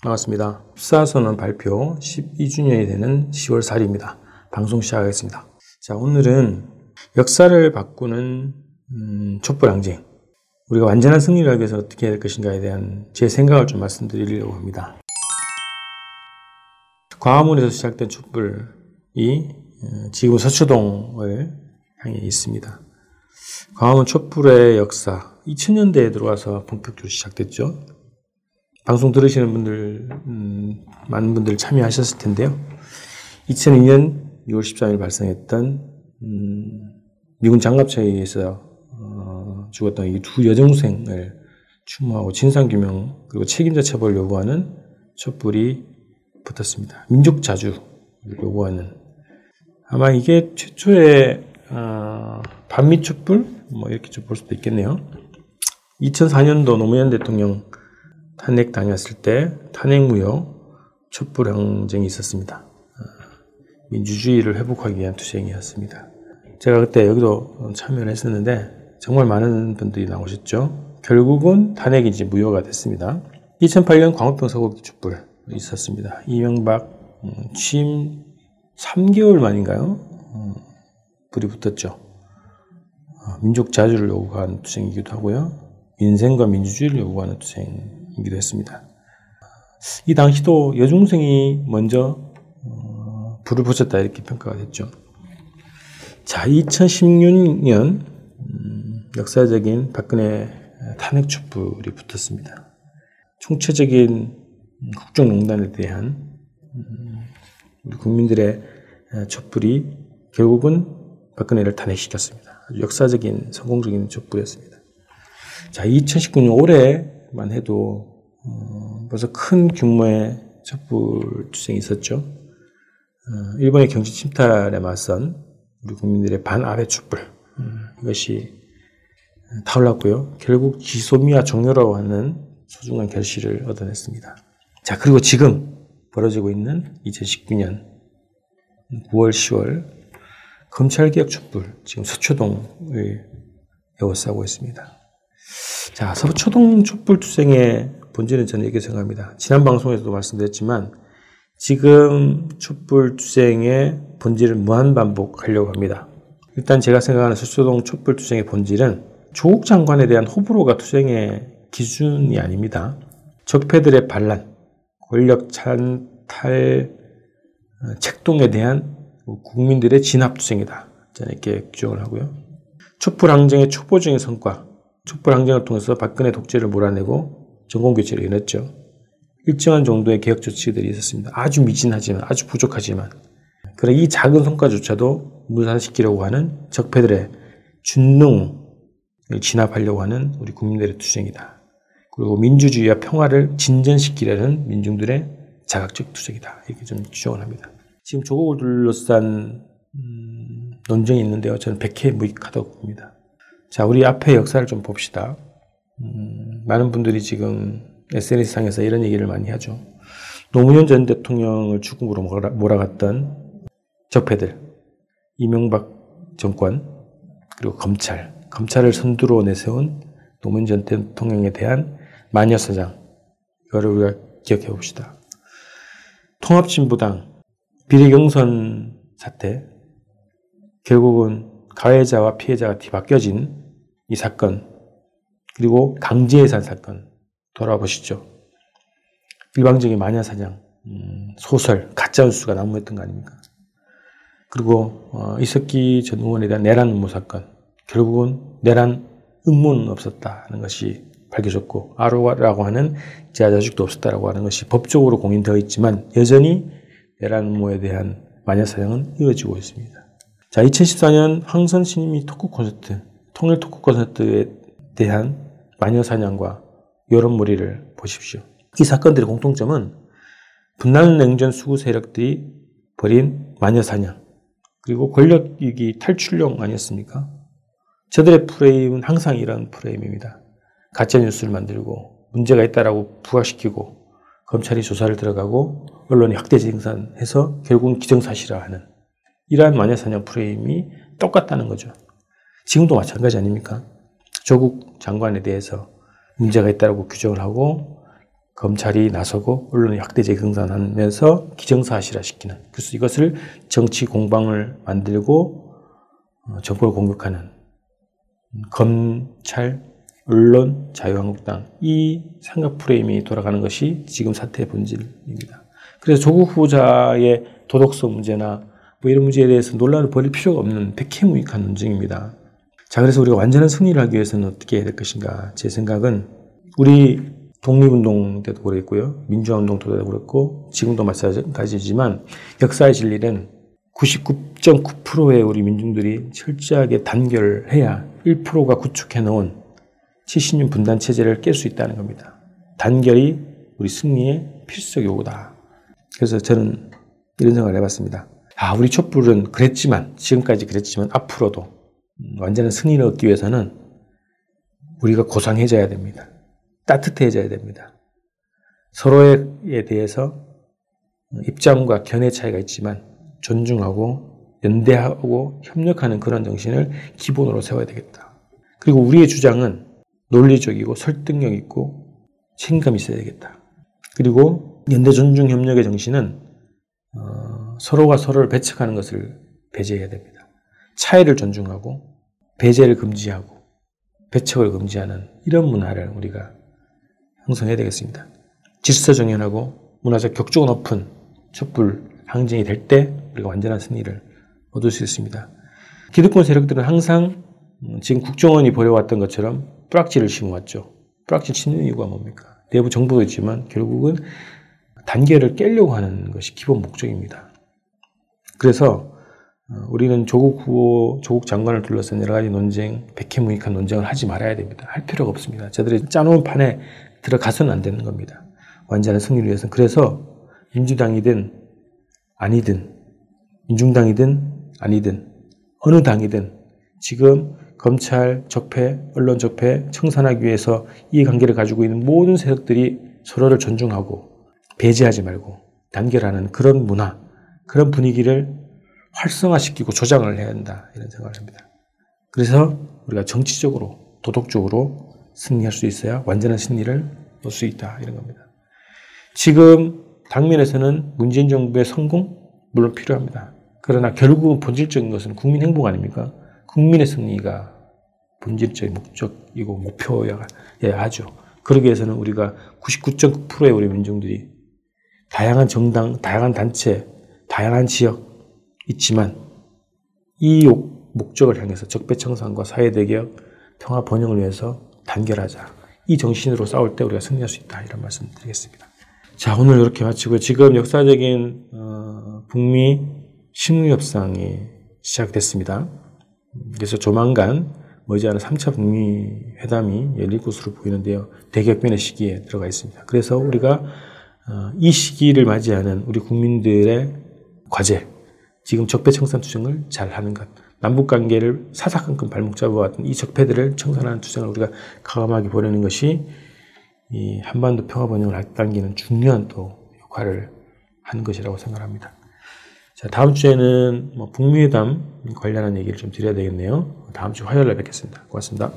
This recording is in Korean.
반갑습니다. 수사선언 발표 12주년이 되는 10월 4일입니다. 방송 시작하겠습니다. 자, 오늘은 역사를 바꾸는 음, 촛불 항쟁 우리가 완전한 승리를 하기 위해서 어떻게 해야 될 것인가에 대한 제 생각을 좀 말씀드리려고 합니다. 광화문에서 시작된 촛불이 어, 지금 서초동을 향해 있습니다. 광화문 촛불의 역사 2000년대에 들어와서 본격적으로 시작됐죠. 방송 들으시는 분들, 음, 많은 분들 참여하셨을 텐데요. 2002년 6월 13일 발생했던, 음, 미군 장갑차에 의해서, 어, 죽었던 이 두 여정생을 추모하고 진상규명, 그리고 책임자 처벌을 요구하는 촛불이 붙었습니다. 민족 자주를 요구하는. 아마 이게 최초의, 어, 반미 촛불? 뭐, 이렇게 좀 볼 수도 있겠네요. 2004년도 노무현 대통령 탄핵 당했을 때 탄핵무효 촛불 항쟁이 있었습니다. 어, 민주주의를 회복하기 위한 투쟁이었습니다. 제가 그때 여기도 참여를 했었는데 정말 많은 분들이 나오셨죠. 결국은 탄핵이 이제 무효가 됐습니다. 2008년 광우병 서곡 촛불 있었습니다. 이명박 음, 취임 3개월 만인가요? 음, 불이 붙었죠. 어, 민족 자주를 요구한 투쟁이기도 하고요. 민생과 민주주의를 요구하는 투쟁 이기도 했습니다. 이 당시도 여중생이 먼저 어, 불을 붙였다 이렇게 평가가 됐죠. 자, 2016년 음, 역사적인 박근혜 탄핵 촛불이 붙었습니다. 총체적인 국정농단에 대한 음, 우리 국민들의 촛불이 결국은 박근혜를 탄핵시켰습니다. 역사적인 성공적인 촛불이었습니다. 자, 2019년 올해 만 해도 어, 벌써 큰 규모의 촛불 투쟁이 있었죠. 어, 일본의 경제 침탈에 맞선 우리 국민들의 반아베 촛불 음, 이것이 타올랐고요. 결국 지소미아 종료라고 하는 소중한 결실을 얻어냈습니다. 자 그리고 지금 벌어지고 있는 2019년 9월 10월 검찰개혁 촛불 지금 서초동을 에워싸고 있습니다. 자 서초동 촛불 투쟁의 본질은 저는 이렇게 생각합니다. 지난 방송에서도 말씀드렸지만 지금 촛불 투쟁의 본질을 무한 반복하려고 합니다. 일단 제가 생각하는 서초동 촛불 투쟁의 본질은 조국 장관에 대한 호불호가 투쟁의 기준이 아닙니다. 적폐들의 반란, 권력 찬탈, 어, 책동에 대한 국민들의 진압 투쟁이다. 저는 이렇게 규정을 하고요. 촛불 항쟁의 초보적인 성과, 촛불 항쟁을 통해서 박근혜 독재를 몰아내고 전공교체를 해냈죠. 일정한 정도의 개혁 조치들이 있었습니다. 아주 미진하지만, 아주 부족하지만. 그러나 이 작은 성과조차도 무산시키려고 하는 적폐들의 준능을 진압하려고 하는 우리 국민들의 투쟁이다. 그리고 민주주의와 평화를 진전시키려는 민중들의 자각적 투쟁이다. 이렇게 좀 주장을 합니다. 지금 조국을 둘러싼 음, 논쟁이 있는데요. 저는 백해 무익하다고 봅니다. 자, 우리 앞에 역사를 좀 봅시다. 음, 많은 분들이 지금 SNS상에서 이런 얘기를 많이 하죠. 노무현 전 대통령을 죽음으로 몰아갔던 적폐들, 이명박 정권, 그리고 검찰, 검찰을 선두로 내세운 노무현 전 대통령에 대한 마녀사장, 이거를 우리가 기억해 봅시다. 통합진보당, 비례경선 사태, 결국은 가해자와 피해자가 뒤바뀌어진 이 사건, 그리고 강제해산 사건 돌아보시죠. 일방적인 마녀사냥, 음, 소설, 가짜뉴스가 난무했던 거 아닙니까? 그리고 어, 이석기 전 의원에 대한 내란 음모 사건, 결국은 내란 음모는 없었다는 것이 밝혀졌고 아로라고 하는 제아 자식도 없었다라고 하는 것이 법적으로 공인되어 있지만 여전히 내란 음모에 대한 마녀 사냥은 이어지고 있습니다. 자, 2014년 황선 신임이 토크 콘서트, 통일 토크 콘서트에 대한 마녀 사냥과 여론몰이를 보십시오. 이 사건들의 공통점은 분단 냉전 수구 세력들이 벌인 마녀 사냥 그리고 권력위기 탈출용 아니었습니까? 저들의 프레임은 항상 이런 프레임입니다. 가짜 뉴스를 만들고 문제가 있다라고 부각시키고 검찰이 조사를 들어가고 언론이 학대 쟁산해서 결국은 기정사실화하는 이러한 마녀사냥 프레임이 똑같다는 거죠. 지금도 마찬가지 아닙니까? 조국 장관에 대해서 문제가 있다고 규정을 하고 검찰이 나서고 언론이 학대적 경산하면서 기정사실화 시키는 그래서 이것을 정치 공방을 만들고 어, 정권을 공격하는 검찰, 언론, 자유한국당 이 삼각 프레임이 돌아가는 것이 지금 사태의 본질입니다. 그래서 조국 후보자의 도덕성 문제나 뭐 이런 문제에 대해서 논란을 벌일 필요가 없는 백해무익한 논쟁입니다. 자, 그래서 우리가 완전한 승리를 하기 위해서는 어떻게 해야 될 것인가? 제 생각은 우리 독립운동 때도 그랬고요. 민주화운동 때도 그랬고, 지금도 마찬가지지만 역사의 진리는 99.9%의 우리 민중들이 철저하게 단결해야 1%가 구축해 놓은 70년 분단 체제를 깰 수 있다는 겁니다. 단결이 우리 승리의 필수 요구다. 그래서 저는 이런 생각을 해봤습니다. 아, 우리 촛불은 그랬지만, 지금까지 그랬지만, 앞으로도 완전한 승리를 얻기 위해서는 우리가 고상해져야 됩니다. 따뜻해져야 됩니다. 서로에 대해서 입장과 견해 차이가 있지만 존중하고 연대하고 협력하는 그런 정신을 기본으로 세워야 되겠다. 그리고 우리의 주장은 논리적이고 설득력 있고 책임감 있어야 되겠다. 그리고 연대 존중 협력의 정신은 어, 서로가 서로를 배척하는 것을 배제해야 됩니다. 차이를 존중하고 배제를 금지하고 배척을 금지하는 이런 문화를 우리가 형성해야 되겠습니다. 질서 정연하고 문화적 격조가 높은 촛불 항쟁이 될 때 우리가 완전한 승리를 얻을 수 있습니다. 기득권 세력들은 항상 지금 국정원이 벌여왔던 것처럼 뿌락지를 심어왔죠. 뿌락지 치는 이유가 뭡니까? 내부 정보도 있지만 결국은 단계를 깨려고 하는 것이 기본 목적입니다. 그래서 어, 우리는 조국 후보, 조국 장관을 둘러싼 여러 가지 논쟁, 백해무익한 논쟁을 하지 말아야 됩니다. 할 필요가 없습니다. 저들이 짜놓은 판에 들어가서는 안 되는 겁니다. 완전한 승리를 위해서는. 그래서 민주당이든 아니든, 민중당이든 아니든, 어느 당이든 지금 검찰 적폐, 언론 적폐 청산하기 위해서 이 관계를 가지고 있는 모든 세력들이 서로를 존중하고 배제하지 말고 단결하는 그런 문화, 그런 분위기를 활성화시키고 조장을 해야 한다. 이런 생각을 합니다. 그래서 우리가 정치적으로, 도덕적으로 승리할 수 있어야 완전한 승리를 얻을 수 있다. 이런 겁니다. 지금 당면에서는 문재인 정부의 성공? 물론 필요합니다. 그러나 결국은 본질적인 것은 국민 행복 아닙니까? 국민의 승리가 본질적인 목적이고 목표여야 하죠. 그러기 위해서는 우리가 99.9%의 우리 민중들이 다양한 정당, 다양한 단체, 다양한 지역 있지만 이 목적을 향해서 적폐청산과 사회대개혁, 평화 번영을 위해서 단결하자. 이 정신으로 싸울 때 우리가 승리할 수 있다. 이런 말씀 드리겠습니다. 자, 오늘 이렇게 마치고 지금 역사적인 어, 북미 신무협상이 시작됐습니다. 그래서 조만간 머지않은 3차 북미 회담이 열릴 것으로 보이는데요. 대격변의 시기에 들어가 있습니다. 그래서 우리가 어, 이 시기를 맞이하는 우리 국민들의 과제, 지금 적폐 청산 투쟁을 잘 하는 것, 남북 관계를 사사건건 발목 잡아왔던 이 적폐들을 청산하는 투쟁을 우리가 과감하게 보내는 것이 이 한반도 평화 번영을 앞당기는 중요한 또 역할을 하는 것이라고 생각합니다. 자, 다음 주에는 뭐 북미회담 관련한 얘기를 좀 드려야 되겠네요. 다음 주 화요일에 뵙겠습니다. 고맙습니다.